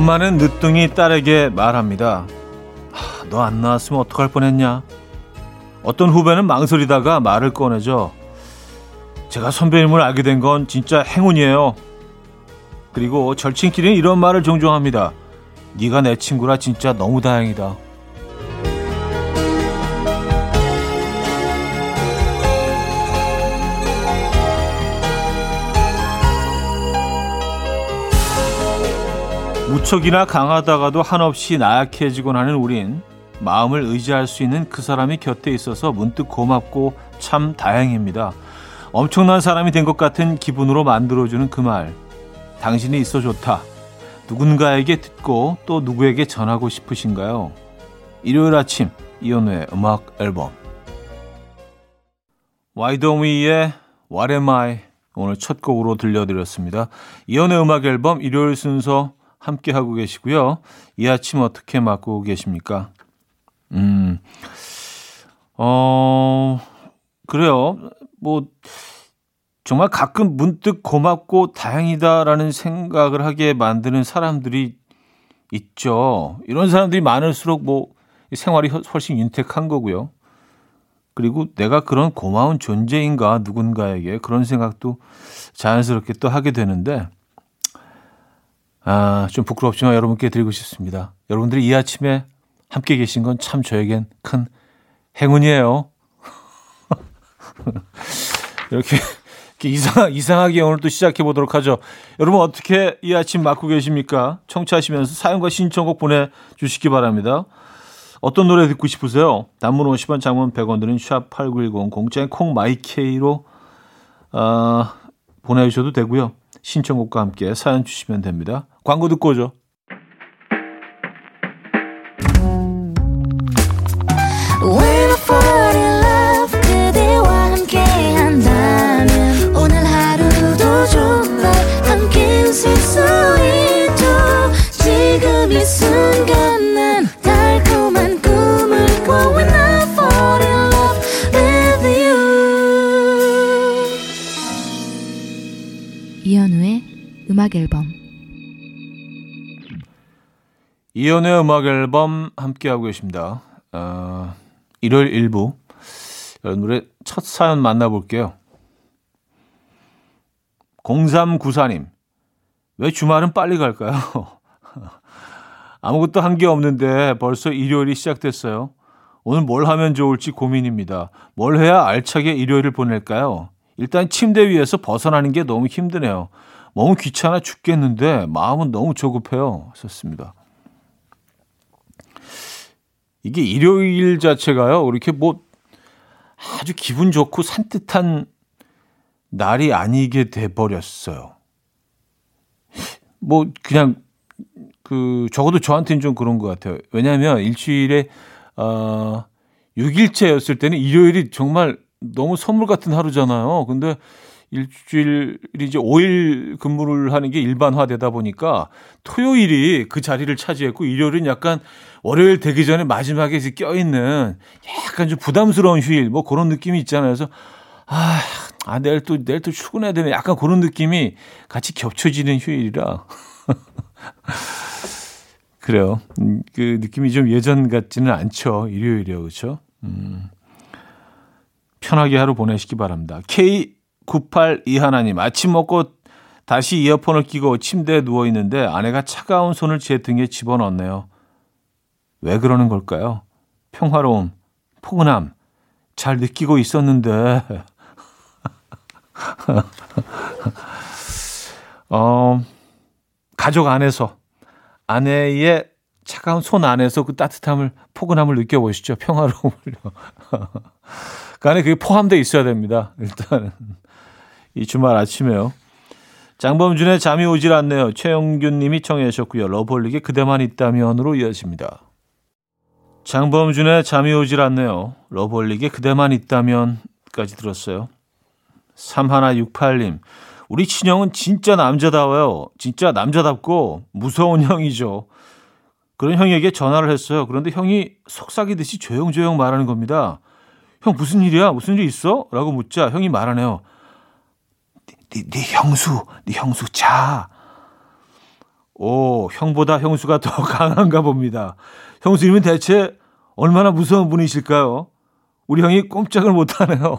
엄마는 늦둥이 딸에게 말합니다. 너 안 나왔으면 어떡할 뻔했냐? 어떤 후배는 망설이다가 말을 꺼내죠. 제가 선배님을 알게 된 건 진짜 행운이에요. 그리고 절친끼리는 이런 말을 종종 합니다. 네가 내 친구라 진짜 너무 다행이다. 무척이나 강하다가도 한없이 나약해지곤 하는 우린 마음을 의지할 수 있는 그 사람이 곁에 있어서 문득 고맙고 참 다행입니다. 엄청난 사람이 된 것 같은 기분으로 만들어주는 그 말. 당신이 있어 좋다. 누군가에게 듣고 또 누구에게 전하고 싶으신가요? 일요일 아침 이연우의 음악 앨범 와이더위의 What Am I 오늘 첫 곡으로 들려드렸습니다. 이연우의 음악 앨범 일요일 순서 함께 하고 계시고요. 이 아침 어떻게 맞고 계십니까? 음, 어, 그래요. 뭐, 정말 가끔 문득 고맙고 다행이다라는 생각을 하게 만드는 사람들이 있죠. 이런 사람들이 많을수록 뭐, 생활이 훨씬 윤택한 거고요. 그리고 내가 그런 고마운 존재인가 누군가에게 그런 생각도 자연스럽게 또 하게 되는데, 아, 좀 부끄럽지만 여러분께 드리고 싶습니다. 여러분들이 이 아침에 함께 계신 건 참 저에겐 큰 행운이에요. 이렇게, 이렇게 이상, 이상하게 오늘 또 시작해 보도록 하죠. 여러분 어떻게 이 아침 맞고 계십니까? 청취하시면서 사연과 신청곡 보내주시기 바랍니다. 어떤 노래 듣고 싶으세요? 단문 50원, 장문 100원 드는 샵8910 공짜인 콩마이케이로 어, 보내주셔도 되고요. 신청곡과 함께 사연 주시면 됩니다. 광고 듣고 오죠. 음악 앨범 이연의 음악 앨범 함께하고 계십니다. 어, 일요일 일부 여러분의 첫 사연 만나볼게요. 0394님, 왜 주말은 빨리 갈까요? 아무것도 한 게 없는데 벌써 일요일이 시작됐어요. 오늘 뭘 하면 좋을지 고민입니다. 뭘 해야 알차게 일요일을 보낼까요? 일단 침대 위에서 벗어나는 게 너무 힘드네요. 너무 귀찮아 죽겠는데 마음은 너무 조급해요. 썼습니다. 이게 일요일 자체가요. 이렇게 뭐 아주 기분 좋고 산뜻한 날이 아니게 돼 버렸어요. 뭐 그냥 그 적어도 저한테는 좀 그런 것 같아요. 왜냐하면 일주일에 어 6일째였을 때는 일요일이 정말 너무 선물 같은 하루잖아요. 근데 일주일이 이제 5일 근무를 하는 게 일반화되다 보니까 토요일이 그 자리를 차지했고 일요일은 약간 월요일 되기 전에 마지막에 이제 껴있는 약간 좀 부담스러운 휴일 뭐 그런 느낌이 있잖아요. 그래서 아, 아 내일 또 내일 또 출근해야 되네. 약간 그런 느낌이 같이 겹쳐지는 휴일이라 그래요. 음, 그 느낌이 좀 예전 같지는 않죠. 일요일이요, 그렇죠? 음. 편하게 하루 보내시기 바랍니다. K 982 하나님 아침 먹고 다시 이어폰을 끼고 침대에 누워 있는데 아내가 차가운 손을 제 등에 집어넣네요. 왜 그러는 걸까요? 평화로움, 포근함 잘 느끼고 있었는데 어, 가족 안에서 아내의 차가운 손 안에서 그 따뜻함을 포근함을 느껴보시죠. 평화로움을요. 그 안에 그게 포함되어 있어야 됩니다. 일단 이 주말 아침에요. 장범준의 잠이 오질 않네요. 최영균 님이 청해 주셨고요. 러브홀릭의 그대만 있다면으로 이어집니다. 장범준의 잠이 오질 않네요. 러브홀릭의 그대만 있다면까지 들었어요. 3168님. 우리 친형은 진짜 남자다워요. 진짜 남자답고 무서운 형이죠. 그런 형에게 전화를 했어요. 그런데 형이 속삭이듯이 조용조용 말하는 겁니다. 형 무슨 일이야? 무슨 일 있어? 라고 묻자 형이 말하네요. 네, 네 형수, 네 형수 자. 오, 형보다 형수가 더 강한가 봅니다. 형수님은 대체 얼마나 무서운 분이실까요? 우리 형이 꼼짝을 못하네요.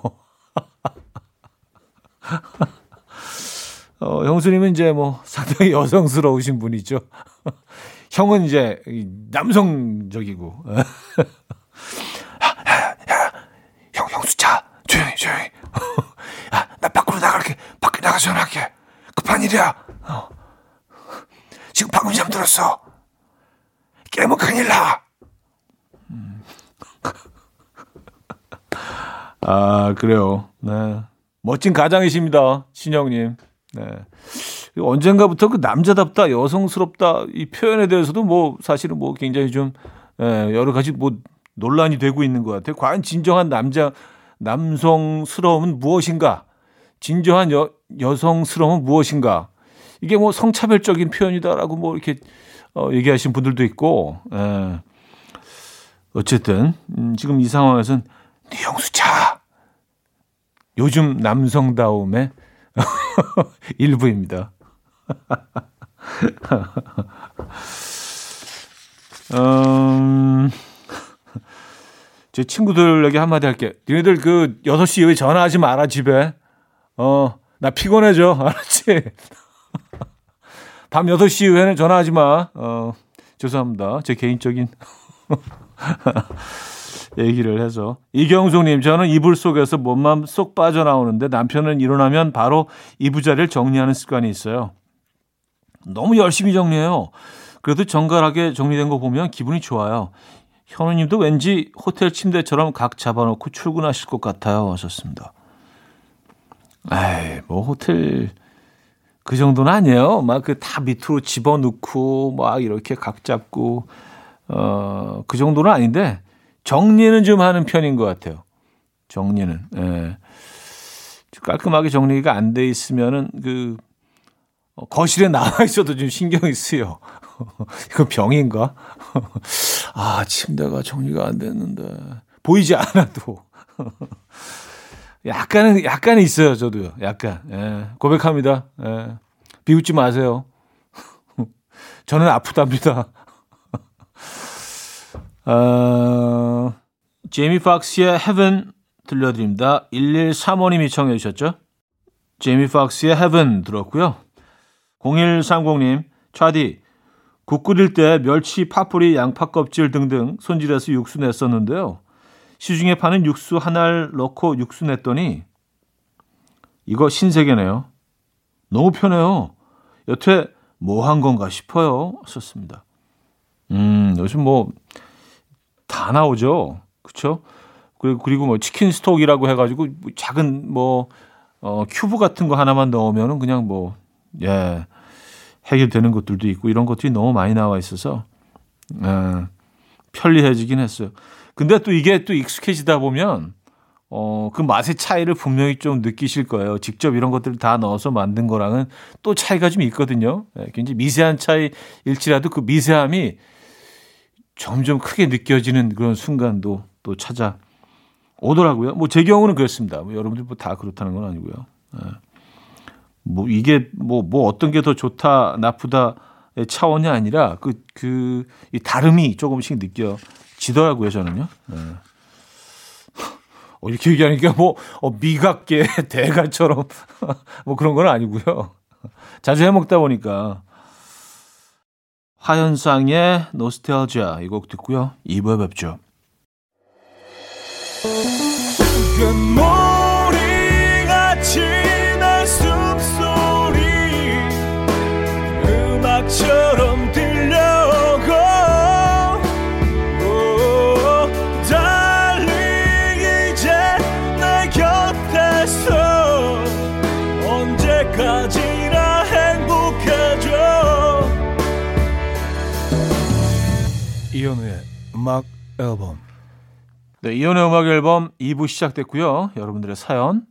어, 형수님은 이제 뭐 상당히 여성스러우신 분이죠. 형은 이제 남성적이고. 형, 형수 자, 조용히, 조용히. 야, 나 밖으로 나갈게. 밖에 나가서 전화할게. 급한 일이야. 어. 지금 방금 잠들었어. 깨면 큰일 나. 음. 아, 그래요. 네. 멋진 가장이십니다. 신영님. 네. 언젠가부터 그 남자답다, 여성스럽다 이 표현에 대해서도 뭐 사실은 뭐 굉장히 좀 예, 여러 가지 뭐 논란이 되고 있는 것 같아요. 과연 진정한 남자 남성스러움은 무엇인가? 진정한 여, 여성스러움은 무엇인가? 이게 뭐 성차별적인 표현이다라고 뭐 이렇게 어, 얘기하신 분들도 있고, 예. 어쨌든 음, 지금 이 상황에서는 네 형수차 요즘 남성다움의 일부입니다. 음, 제 친구들에게 한마디 할게. 니네들 그 6시 이후에 전화하지 마라, 집에. 어, 나 피곤해져. 알았지? 밤 6시 이후에는 전화하지 마. 어, 죄송합니다. 제 개인적인 얘기를 해서. 이경숙님, 저는 이불 속에서 몸만 쏙 빠져나오는데 남편은 일어나면 바로 이부자리를 정리하는 습관이 있어요. 너무 열심히 정리해요. 그래도 정갈하게 정리된 거 보면 기분이 좋아요. 현우님도 왠지 호텔 침대처럼 각 잡아놓고 출근하실 것 같아요. 하셨습니다. 에이, 뭐 호텔 그 정도는 아니에요. 막 그 다 밑으로 집어넣고 막 이렇게 각 잡고 어, 그 정도는 아닌데 정리는 좀 하는 편인 것 같아요. 정리는. 예. 깔끔하게 정리가 안 돼 있으면은 그 어, 거실에 나와 있어도 좀 신경이 쓰여. 이거 병인가? 아, 침대가 정리가 안 됐는데. 보이지 않아도. 약간은, 약간은 있어요, 저도요. 약간. 예, 고백합니다. 예, 비웃지 마세요. 저는 아프답니다. 어, 제이미 박스의 Heaven 들려드립니다. 1135님이 청해 주셨죠? 제이미 박스의 Heaven 들었고요. 0130님, 차디, 국 끓일 때 멸치, 파프리, 양파 껍질 등등 손질해서 육수 냈었는데요. 시중에 파는 육수 하나를 넣고 육수 냈더니 이거 신세계네요. 너무 편해요. 여태 뭐 한 건가 싶어요. 썼습니다. 음, 요즘 뭐 다 나오죠. 그렇죠? 그리고 그리고 뭐 치킨 스톡이라고 해 가지고 작은 뭐 어, 큐브 같은 거 하나만 넣으면은 그냥 뭐 예. 해결되는 것들도 있고 이런 것들이 너무 많이 나와 있어서 예, 편리해지긴 했어요. 근데 또 이게 또 익숙해지다 보면 어, 그 맛의 차이를 분명히 좀 느끼실 거예요. 직접 이런 것들을 다 넣어서 만든 거랑은 또 차이가 좀 있거든요. 예, 굉장히 미세한 차이일지라도 그 미세함이 점점 크게 느껴지는 그런 순간도 또 찾아 오더라고요. 뭐 제 경우는 그렇습니다. 뭐 여러분들 뭐 다 그렇다는 건 아니고요. 예. 뭐 이게 뭐뭐 뭐 어떤 게 더 좋다 나쁘다의 차원이 아니라 그 그 이 다름이 조금씩 느껴지더라고요 저는요. 네. 어, 이렇게 얘기하니까 뭐 어, 미각계 대가처럼 뭐 그런 건 아니고요. 자주 해먹다 보니까 화현상의 노스텔지아 이 곡 듣고요. 2부에 뵙죠. 이현우의 음악 앨범. 네, 이현우의 음악 앨범 2부 시작됐고요. 여러분들의 사연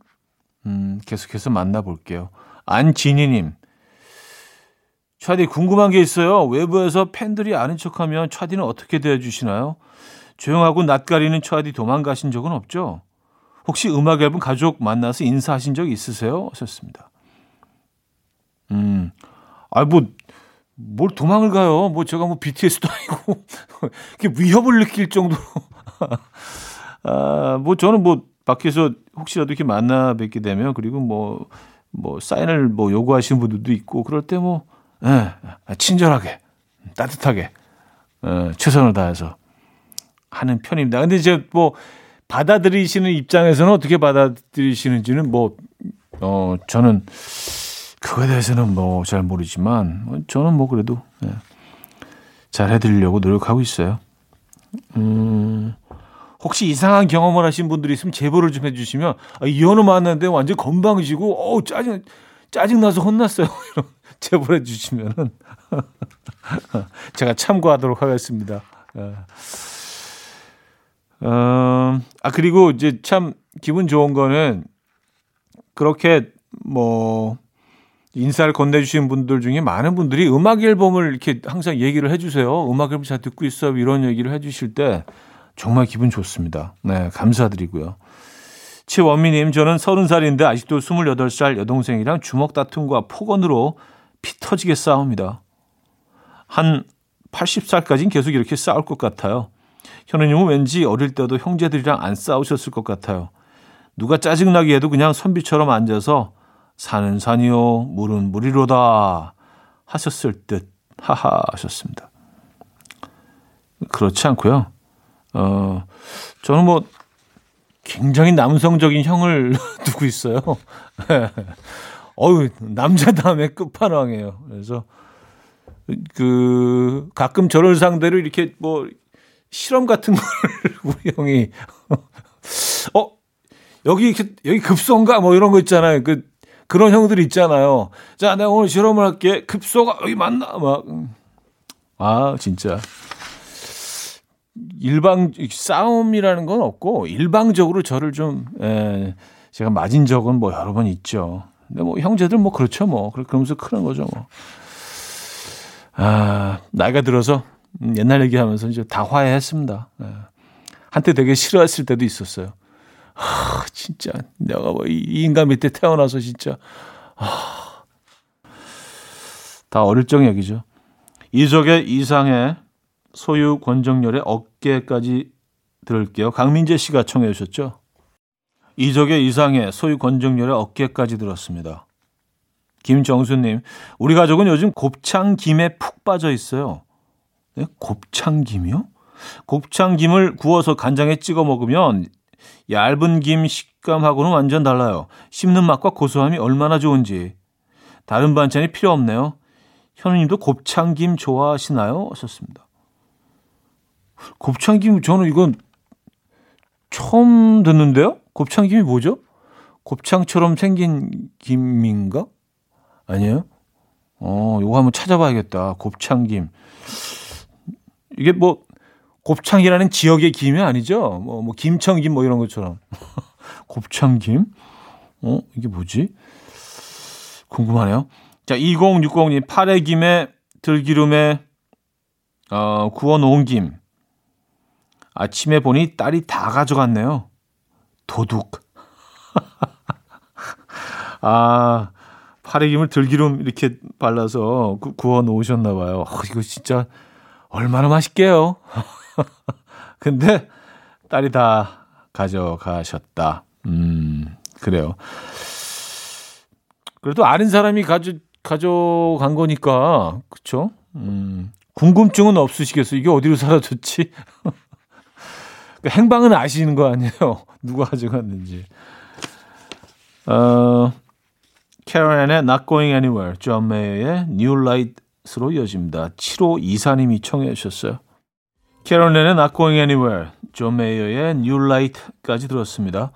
음, 계속해서 만나볼게요. 안진희님. 차디 궁금한 게 있어요. 외부에서 팬들이 아는 척하면 차디는 어떻게 대해주시나요? 조용하고 낯가리는 차디 도망가신 적은 없죠? 혹시 음악 앨범 가족 만나서 인사하신 적 있으세요? 하셨습니다. 음, 아, 뭐, 뭘 도망을 가요? 뭐 제가 뭐 BTS도 아니고 위협을 느낄 정도로 아, 뭐 저는 뭐 밖에서 혹시라도 이렇게 만나 뵙게 되면 그리고 뭐뭐 뭐 사인을 뭐 요구하시는 분들도 있고 그럴 때 뭐 예, 친절하게 따뜻하게 예, 최선을 다해서 하는 편입니다. 근데 이제 뭐 받아들이시는 입장에서는 어떻게 받아들이시는지는 뭐 어, 저는 그거에 대해서는 뭐 잘 모르지만 뭐 저는 뭐 그래도 예, 잘 해드리려고 노력하고 있어요. 음, 혹시 이상한 경험을 하신 분들이 있으면 제보를 좀 해주시면 아, 이현우 만났는데 완전 건방지고 어 짜증 짜증 나서 혼났어요. 이런 제보를 해주시면은 제가 참고하도록 하겠습니다. 예. 어, 아 그리고 이제 참 기분 좋은 거는 그렇게 뭐 인사를 건네주신 분들 중에 많은 분들이 음악 앨범을 이렇게 항상 얘기를 해주세요. 음악 앨범 잘 듣고 있어. 이런 얘기를 해주실 때 정말 기분 좋습니다. 네, 감사드리고요. 최원미님, 저는 서른 살인데 아직도 스물여덟 살 여동생이랑 주먹 다툼과 폭언으로 피 터지게 싸웁니다. 한 80살까지는 계속 이렇게 싸울 것 같아요. 현우님은 왠지 어릴 때도 형제들이랑 안 싸우셨을 것 같아요. 누가 짜증나게 해도 그냥 선비처럼 앉아서 산은 산이요, 물은 물이로다 하셨을 듯 하하 하셨습니다. 그렇지 않고요. 어, 저는 뭐 굉장히 남성적인 형을 두고 있어요. 어유 남자 다음에 끝판왕이에요. 그래서 그 가끔 저를 상대로 이렇게 뭐 실험 같은 걸 우리 형이 어 여기 여기 급소인가 뭐 이런 거 있잖아요. 그 그런 형들 있잖아요. 자, 내가 오늘 실험을 할게. 급소가 여기 맞나? 막. 아, 진짜. 일방, 싸움이라는 건 없고, 일방적으로 저를 좀, 에, 제가 맞은 적은 뭐 여러 번 있죠. 근데 뭐 형제들 뭐 그렇죠 뭐. 그러면서 크는 거죠 뭐. 아, 나이가 들어서 음, 옛날 얘기하면서 이제 다 화해했습니다. 예. 한때 되게 싫어했을 때도 있었어요. 아, 진짜 내가 뭐 이 인간 밑에 태어나서 진짜 아, 다 어릴 적 얘기죠. 이적의 이상의 소유 권정열의 어깨까지 들을게요. 강민재 씨가 청해 주셨죠. 이적의 이상의 소유 권정열의 어깨까지 들었습니다. 김정수님, 우리 가족은 요즘 곱창김에 푹 빠져 있어요. 네? 곱창김이요? 곱창김을 구워서 간장에 찍어 먹으면 얇은 김 식감하고는 완전 달라요. 씹는 맛과 고소함이 얼마나 좋은지. 다른 반찬이 필요 없네요. 현우님도 곱창김 좋아하시나요? 하셨습니다. 곱창김 저는 이건 처음 듣는데요? 곱창김이 뭐죠? 곱창처럼 생긴 김인가? 아니에요? 어, 이거 한번 찾아봐야겠다. 곱창김. 이게 뭐 곱창이라는 지역의 김이 아니죠. 뭐, 뭐 김청김 뭐 이런 것처럼. 곱창김? 어, 이게 뭐지? 궁금하네요. 자, 2060님, 파래김에 들기름에 어, 구워 놓은 김. 아침에 보니 딸이 다 가져갔네요. 도둑. 아, 파래 김을 들기름 이렇게 발라서 구워 놓으셨나 봐요. 어, 이거 진짜 얼마나 맛있게요. 근데 딸이 다 가져가셨다. 음, 그래요. 그래도 아는 사람이 가져, 가져간 거니까, 그쵸? 음, 궁금증은 없으시겠어요? 이게 어디로 사라졌지? 그 행방은 아시는 거 아니에요? 누가 가져갔는지. 어, 케렌 앤의 Not Going Anywhere, 존 메이어의 New Light으로 이어집니다. 7524님이 청해 주셨어요. 케렌 앤의 Not Going Anywhere, 존 메이어의 New Light까지 들었습니다.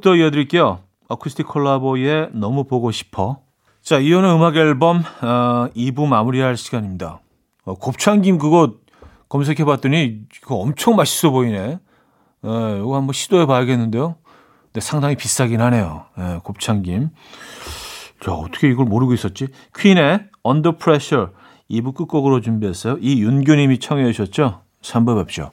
더 이어드릴게요. 어쿠스틱 콜라보의 너무 보고 싶어. 자, 이혼의 음악 앨범 어, 2부 마무리할 시간입니다. 어, 곱창김 그거 검색해 봤더니 그거 엄청 맛있어 보이네. 어, 이거 한번 시도해 봐야겠는데요. 근데 상당히 비싸긴 하네요. 예, 곱창김. 자, 어떻게 이걸 모르고 있었지? 퀸의 Under Pressure 2부 끝곡으로 준비했어요. 이윤규님이 청해 주셨죠? 3부 뵙죠.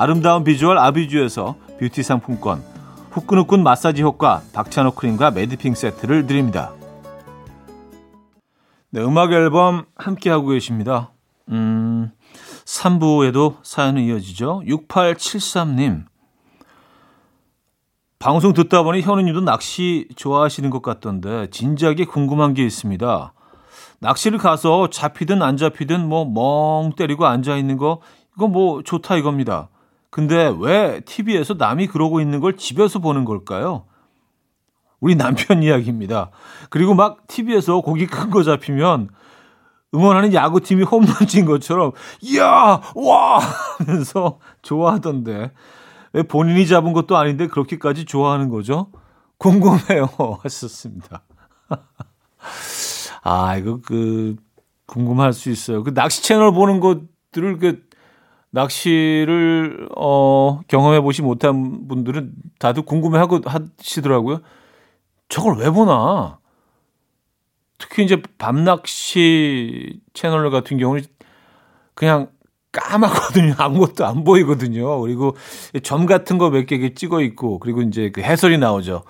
아름다운 비주얼 아비주에서 뷰티 상품권, 후끈후끈 마사지 효과 박찬호 크림과 매디핑 세트를 드립니다. 네, 음악 앨범 함께하고 계십니다. 음, 3부에도 사연은 이어지죠. 6873님. 방송 듣다 보니 현우님도 낚시 좋아하시는 것 같던데 진지하게 궁금한 게 있습니다. 낚시를 가서 잡히든 안 잡히든 뭐 멍 때리고 앉아 있는 거 이거 뭐 좋다 이겁니다. 근데 왜 TV에서 남이 그러고 있는 걸 집에서 보는 걸까요? 우리 남편 이야기입니다. 그리고 막 TV에서 고기 큰 거 잡히면 응원하는 야구팀이 홈런 친 것처럼 이야 와 하면서 좋아하던데 왜 본인이 잡은 것도 아닌데 그렇게까지 좋아하는 거죠? 궁금해요 하셨습니다. 아 이거 그 궁금할 수 있어요. 그 낚시 채널 보는 것들을 그 낚시를 어, 경험해 보지 못한 분들은 다들 궁금해 하고 하시더라고요. 저걸 왜 보나? 특히 이제 밤낚시 채널 같은 경우는 그냥 까맣거든요. 아무것도 안 보이거든요. 그리고 점 같은 거 몇 개 찍어 있고, 그리고 이제 그 해설이 나오죠.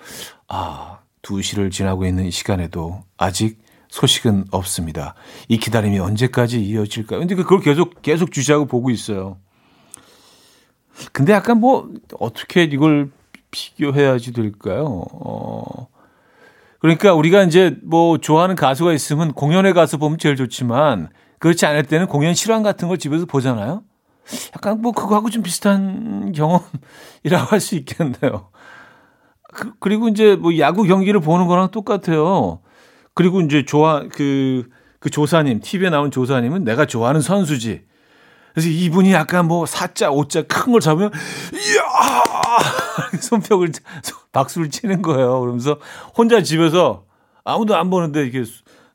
아, 2시를 지나고 있는 시간에도 아직 소식은 없습니다. 이 기다림이 언제까지 이어질까요? 근데 그걸 계속, 계속 주시하고 보고 있어요. 근데 약간 뭐, 어떻게 이걸 비교해야지 될까요? 어, 그러니까 우리가 이제 뭐 좋아하는 가수가 있으면 공연에 가서 보면 제일 좋지만 그렇지 않을 때는 공연 실황 같은 걸 집에서 보잖아요. 약간 뭐 그거하고 좀 비슷한 경험이라고 할 수 있겠네요. 그, 그리고 이제 뭐 야구 경기를 보는 거랑 똑같아요. 그리고 이제 좋아 그, 그 조사님 TV에 나온 조사님은 내가 좋아하는 선수지. 그래서 이분이 약간 뭐 사자 오자 큰 걸 잡으면 이야 손뼉을 박수를 치는 거예요. 그러면서 혼자 집에서 아무도 안 보는데 이렇게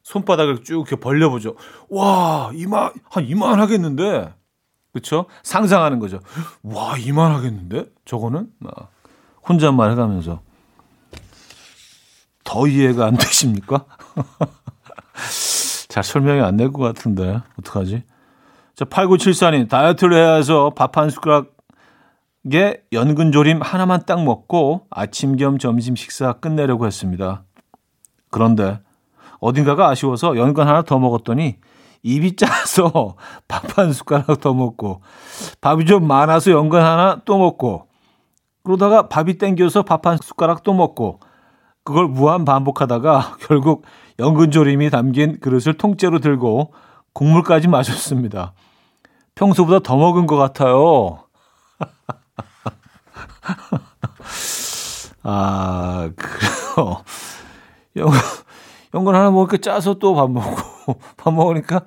손바닥을 쭉 이렇게 벌려보죠. 와 이만 한 이만 하겠는데 그렇죠? 상상하는 거죠. 와 이만 하겠는데 저거는 혼잣말 해가면서 더 이해가 안 되십니까? 잘 설명이 안 될 것 같은데 어떡하지? 자, 8974님, 다이어트를 해야 해서 밥 한 숟가락에 연근조림 하나만 딱 먹고 아침 겸 점심 식사 끝내려고 했습니다. 그런데 어딘가가 아쉬워서 연근 하나 더 먹었더니 입이 짜서 밥 한 숟가락 더 먹고 밥이 좀 많아서 연근 하나 또 먹고 그러다가 밥이 땡겨서 밥 한 숟가락 또 먹고 그걸 무한 반복하다가 결국 연근조림이 담긴 그릇을 통째로 들고 국물까지 마셨습니다. 평소보다 더 먹은 것 같아요. 아, 그래요. 연근, 연근 하나 먹으니까 짜서 또 밥 먹고, 밥 먹으니까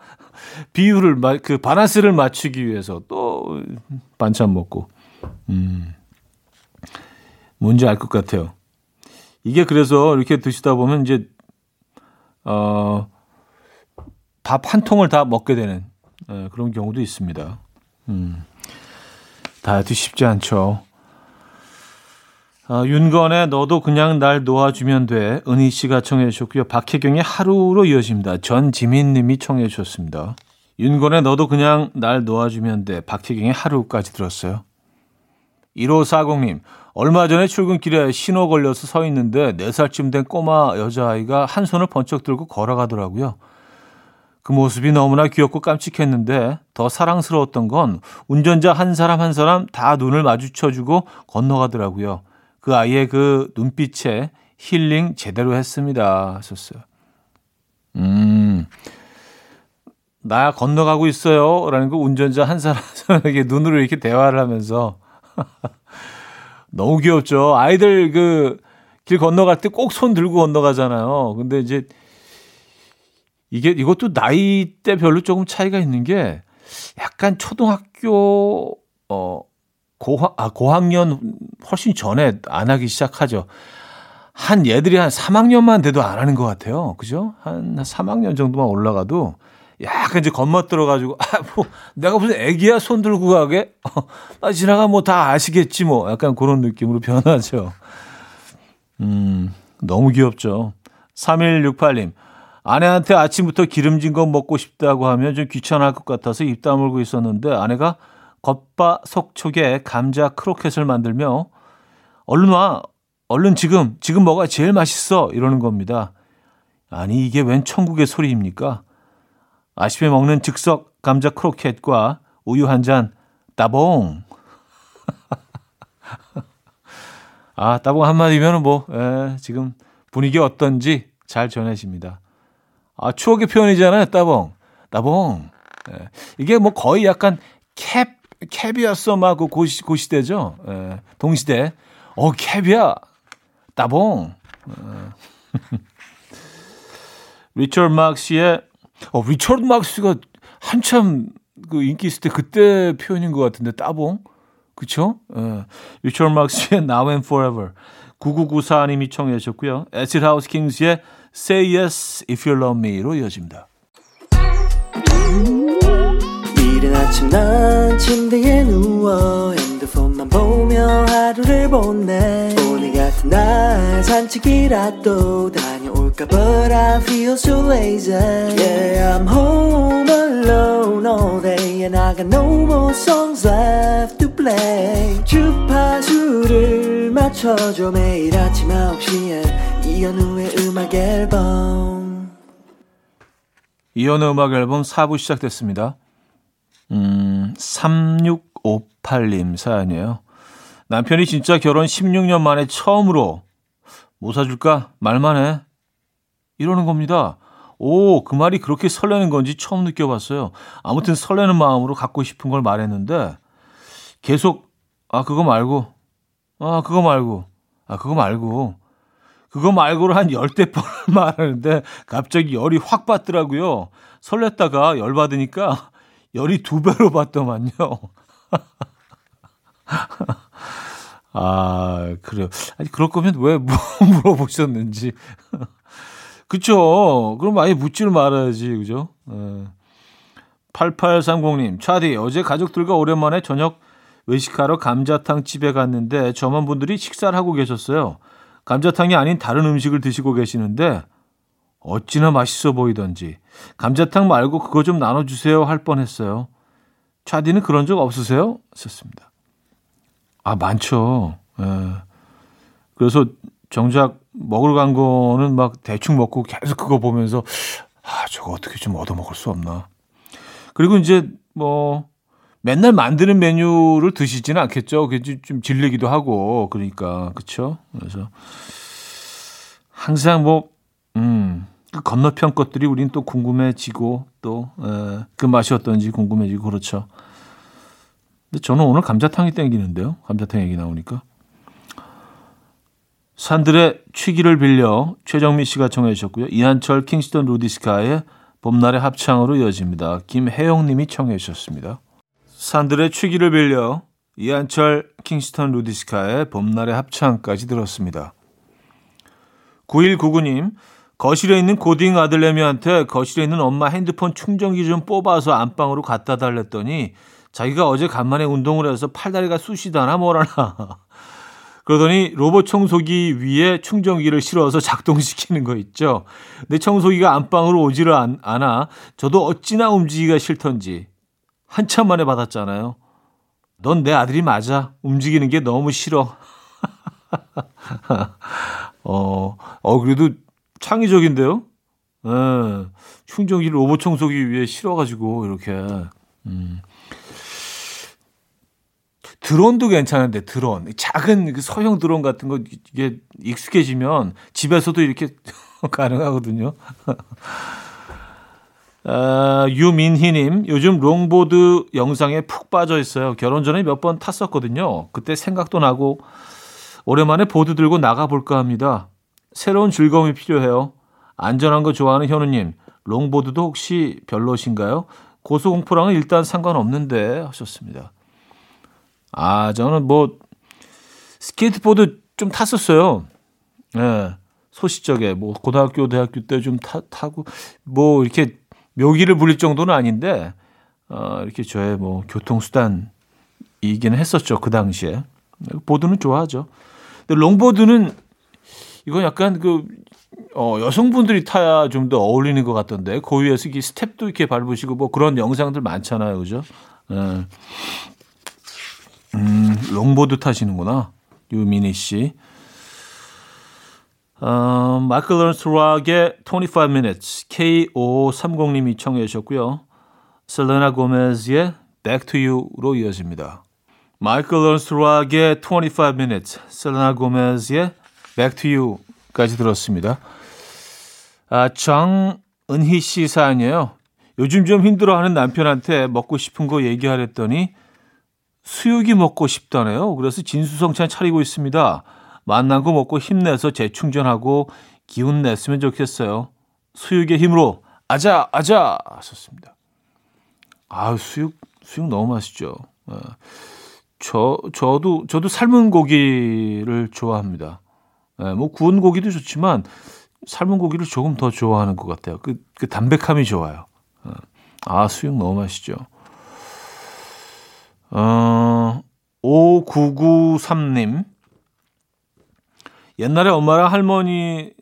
비율을, 그 바란스를 맞추기 위해서 또 반찬 먹고. 음. 뭔지 알 것 같아요. 이게 그래서 이렇게 드시다 보면 이제, 어, 밥 한 통을 다 먹게 되는 예, 그런 경우도 있습니다. 음. 다이어트 쉽지 않죠. 아, 윤건의 너도 그냥 날 놓아주면 돼. 은희 씨가 청해 주셨고요. 박혜경의 하루로 이어집니다. 전지민 님이 청해 주셨습니다. 윤건의 너도 그냥 날 놓아주면 돼. 박혜경의 하루까지 들었어요. 1540님, 얼마 전에 출근길에 신호 걸려서 서 있는데 4살쯤 된 꼬마 여자아이가 한 손을 번쩍 들고 걸어가더라고요. 그 모습이 너무나 귀엽고 깜찍했는데 더 사랑스러웠던 건 운전자 한 사람 한 사람 다 눈을 마주쳐주고 건너가더라고요. 그 아이의 그 눈빛에 힐링 제대로 했습니다. 하셨어요. 음, 나 건너가고 있어요. 라는 거 운전자 한 사람, 한 사람에게 눈으로 이렇게 대화를 하면서. 너무 귀엽죠. 아이들 그 길 건너갈 때 꼭 손 들고 건너가잖아요. 근데 이제 이게 이것도 나이대별로 조금 차이가 있는 게 약간 초등학교 어 고학, 아, 고학년 훨씬 전에 안 하기 시작하죠. 한 얘들이 한 3학년만 돼도 안 하는 것 같아요. 그죠? 한 3학년 정도만 올라가도 약간 이제 겁먹들어가지고, 아, 뭐, 내가 무슨 애기야 손 들고 가게? 어, 아, 지나가 뭐 다 아시겠지 뭐. 약간 그런 느낌으로 변하죠. 음, 너무 귀엽죠. 3168님, 아내한테 아침부터 기름진 거 먹고 싶다고 하면 좀 귀찮을 것 같아서 입 다물고 있었는데 아내가 겉바 속촉에 감자 크로켓을 만들며 얼른 와 얼른 지금 지금 뭐가 제일 맛있어 이러는 겁니다. 아니 이게 웬 천국의 소리입니까? 아침에 먹는 즉석 감자 크로켓과 우유 한 잔 따봉. 아 따봉 한마디면 뭐 에, 지금 분위기 어떤지 잘 전해집니다. 아 추억의 표현이잖아요 따봉 따봉. 에, 이게 뭐 거의 약간 캡 캡이었어 막그 고시 고시대죠. 예, 동시대. 어 캡이야. 따봉. 어. 리처드 막스의 어 리처드 막스가 한참 그 인기 있을 때 그때 표현인 것 같은데 따봉. 그쵸? 예. 리처드 막스의 Now and Forever. 9994님이 청해 주셨고요. Acid House Kings의 Say Yes If You Love Me로 이어집니다. 이른 아침 난 침대에 누워 핸드폰만 보며 하루를 보내 오늘 같은 날 산책이라도 다녀올까 But I feel so lazy Yeah I'm home alone all day And I got no more songs left to play 주파수를 맞춰줘 매일 아침 9시에 이현우의 음악 앨범 이현우 음악 앨범 4부 시작됐습니다 음, 3658님 사연이에요. 남편이 진짜 결혼 16년 만에 처음으로 뭐 사줄까? 말만 해. 이러는 겁니다. 오, 그 말이 그렇게 설레는 건지 처음 느껴봤어요. 아무튼 설레는 마음으로 갖고 싶은 걸 말했는데 계속 아 그거 말고 아 그거 말고 아 그거 말고 그거 말고를 한 열대 번 말하는데 갑자기 열이 확 받더라고요. 설렜다가 열 받으니까 열이 두 배로 받더만요. 아, 그래요. 아니, 그럴 거면 왜 물어보셨는지. 그쵸. 그럼 아예 묻지를 말아야지. 그죠? 예. 8830님, 차디, 어제 가족들과 오랜만에 저녁 외식하러 감자탕 집에 갔는데 점원분들이 식사를 하고 계셨어요. 감자탕이 아닌 다른 음식을 드시고 계시는데 어찌나 맛있어 보이던지 감자탕 말고 그거 좀 나눠주세요 할 뻔했어요. 차디는 그런 적 없으세요? 썼습니다. 아 많죠. 예. 그래서 정작 먹으러 간 거는 막 대충 먹고 계속 그거 보면서 아 저거 어떻게 좀 얻어 먹을 수 없나. 그리고 이제 뭐 맨날 만드는 메뉴를 드시지는 않겠죠. 그게 좀 질리기도 하고 그러니까 그렇죠. 그래서 항상 뭐 음. 그 건너편 것들이 우린 또 궁금해지고 또그 맛이 어떤지 궁금해지고 그렇죠. 근데 저는 오늘 감자탕이 땡기는데요. 감자탕 얘기 나오니까. 산들의 취기를 빌려 최정민 씨가 청해 주셨고요. 이한철 킹스턴 루디스카의 봄날의 합창으로 이어집니다. 김혜영 님이 청해 주셨습니다. 산들의 취기를 빌려 이한철 킹스턴 루디스카의 봄날의 합창까지 들었습니다. 9199님, 거실에 있는 고딩 아들내미한테 거실에 있는 엄마 핸드폰 충전기 좀 뽑아서 안방으로 갖다 달랬더니 자기가 어제 간만에 운동을 해서 팔다리가 쑤시다나 뭐라나. 그러더니 로봇 청소기 위에 충전기를 실어서 작동시키는 거 있죠. 내 청소기가 안방으로 오지를 않, 않아 저도 어찌나 움직이기가 싫던지 한참 만에 받았잖아요. 넌 내 아들이 맞아. 움직이는 게 너무 싫어. 어, 어, 그래도 창의적인데요? 예, 충전기를 로봇 청소기 위에 실어가지고, 이렇게. 음. 드론도 괜찮은데, 드론. 작은 그 소형 드론 같은 거, 이게 익숙해지면 집에서도 이렇게 가능하거든요. 아, 유민희님, 요즘 롱보드 영상에 푹 빠져 있어요. 결혼 전에 몇 번 탔었거든요. 그때 생각도 나고, 오랜만에 보드 들고 나가 볼까 합니다. 새로운 즐거움이 필요해요. 안전한 거 좋아하는 현우님, 롱보드도 혹시 별로신가요? 고소공포랑은 일단 상관없는데 하셨습니다. 아, 저는 뭐 스케이트보드 좀 탔었어요. 예. 네, 소시적에 뭐 고등학교 대학교 때 좀 타고 뭐 이렇게 묘기를 부릴 정도는 아닌데 어, 이렇게 저의 뭐 교통수단이기는 했었죠 그 당시에 보드는 좋아하죠. 근데 롱보드는 이건 약간 그 어, 여성분들이 타야 좀 더 어울리는 것 같던데 그 위에서 이 스텝도 이렇게 밟으시고 뭐 그런 영상들 많잖아요, 그죠? 네. 음, 롱보드 타시는구나, 유미니 씨. 어, Michael Learns to Rock의 25 minutes K530님이 청해 주셨고요. 셀레나 고메즈의 Back to You로 이어집니다. 마이클 런스 락의 25 minutes 셀레나 고메즈의 Back to You까지 들었습니다. 아, 정은희 씨 사연이에요. 요즘 좀 힘들어하는 남편한테 먹고 싶은 거 얘기하랬더니 수육이 먹고 싶다네요. 그래서 진수성찬 차리고 있습니다. 만난 거 먹고 힘내서 재충전하고 기운 냈으면 좋겠어요. 수육의 힘으로 아자 아자 하셨습니다. 아 수육 수육 너무 맛있죠. 네. 저 저도 저도 삶은 고기를 좋아합니다. 네, 뭐 구운 고기도 좋지만 삶은 고기를 조금 더 좋아하는 것 같아요. 그, 그 담백함이 좋아요. 네. 아 수육 너무 맛있죠. 어 5993님 옛날에 엄마랑 할머니가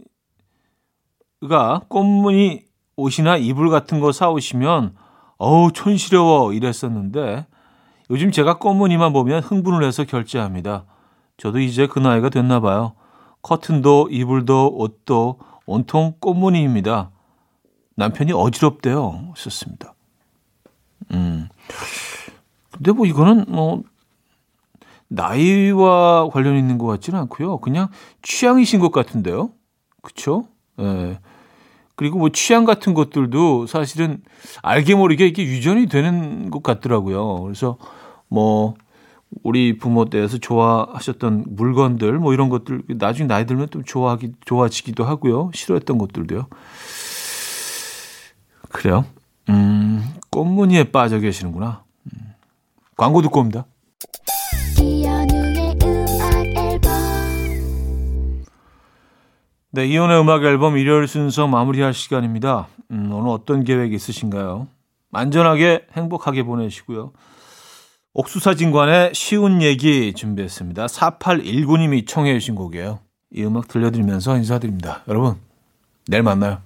꽃무늬 옷이나 이불 같은 거 사오시면 어우 촌시려워 이랬었는데 요즘 제가 꽃무늬만 보면 흥분을 해서 결제합니다. 저도 이제 그 나이가 됐나 봐요. 커튼도 이불도 옷도 온통 꽃무늬입니다. 남편이 어지럽대요. 썼습니다. 음. 근데 뭐 이거는 뭐 나이와 관련 있는 것 같지는 않고요. 그냥 취향이신 것 같은데요. 그렇죠? 예. 그리고 뭐 취향 같은 것들도 사실은 알게 모르게 이게 유전이 되는 것 같더라고요. 그래서 뭐 우리 부모 때에서 좋아하셨던 물건들 뭐 이런 것들 나중에 나이 들면 좀 좋아하기 좋아지기도 하고요. 싫어했던 것들도요. 그래요. 음, 꽃무늬에 빠져 계시는구나. 음. 광고 듣고 옵니다. 네, 이혼의 음악 앨범 일요일 순서 마무리할 시간입니다. 음, 오늘 어떤 계획 있으신가요? 안전하게 행복하게 보내시고요. 옥수사진관의 쉬운 얘기 준비했습니다. 4819님이 청해 주신 곡이에요. 이 음악 들려드리면서 인사드립니다. 여러분, 내일 만나요.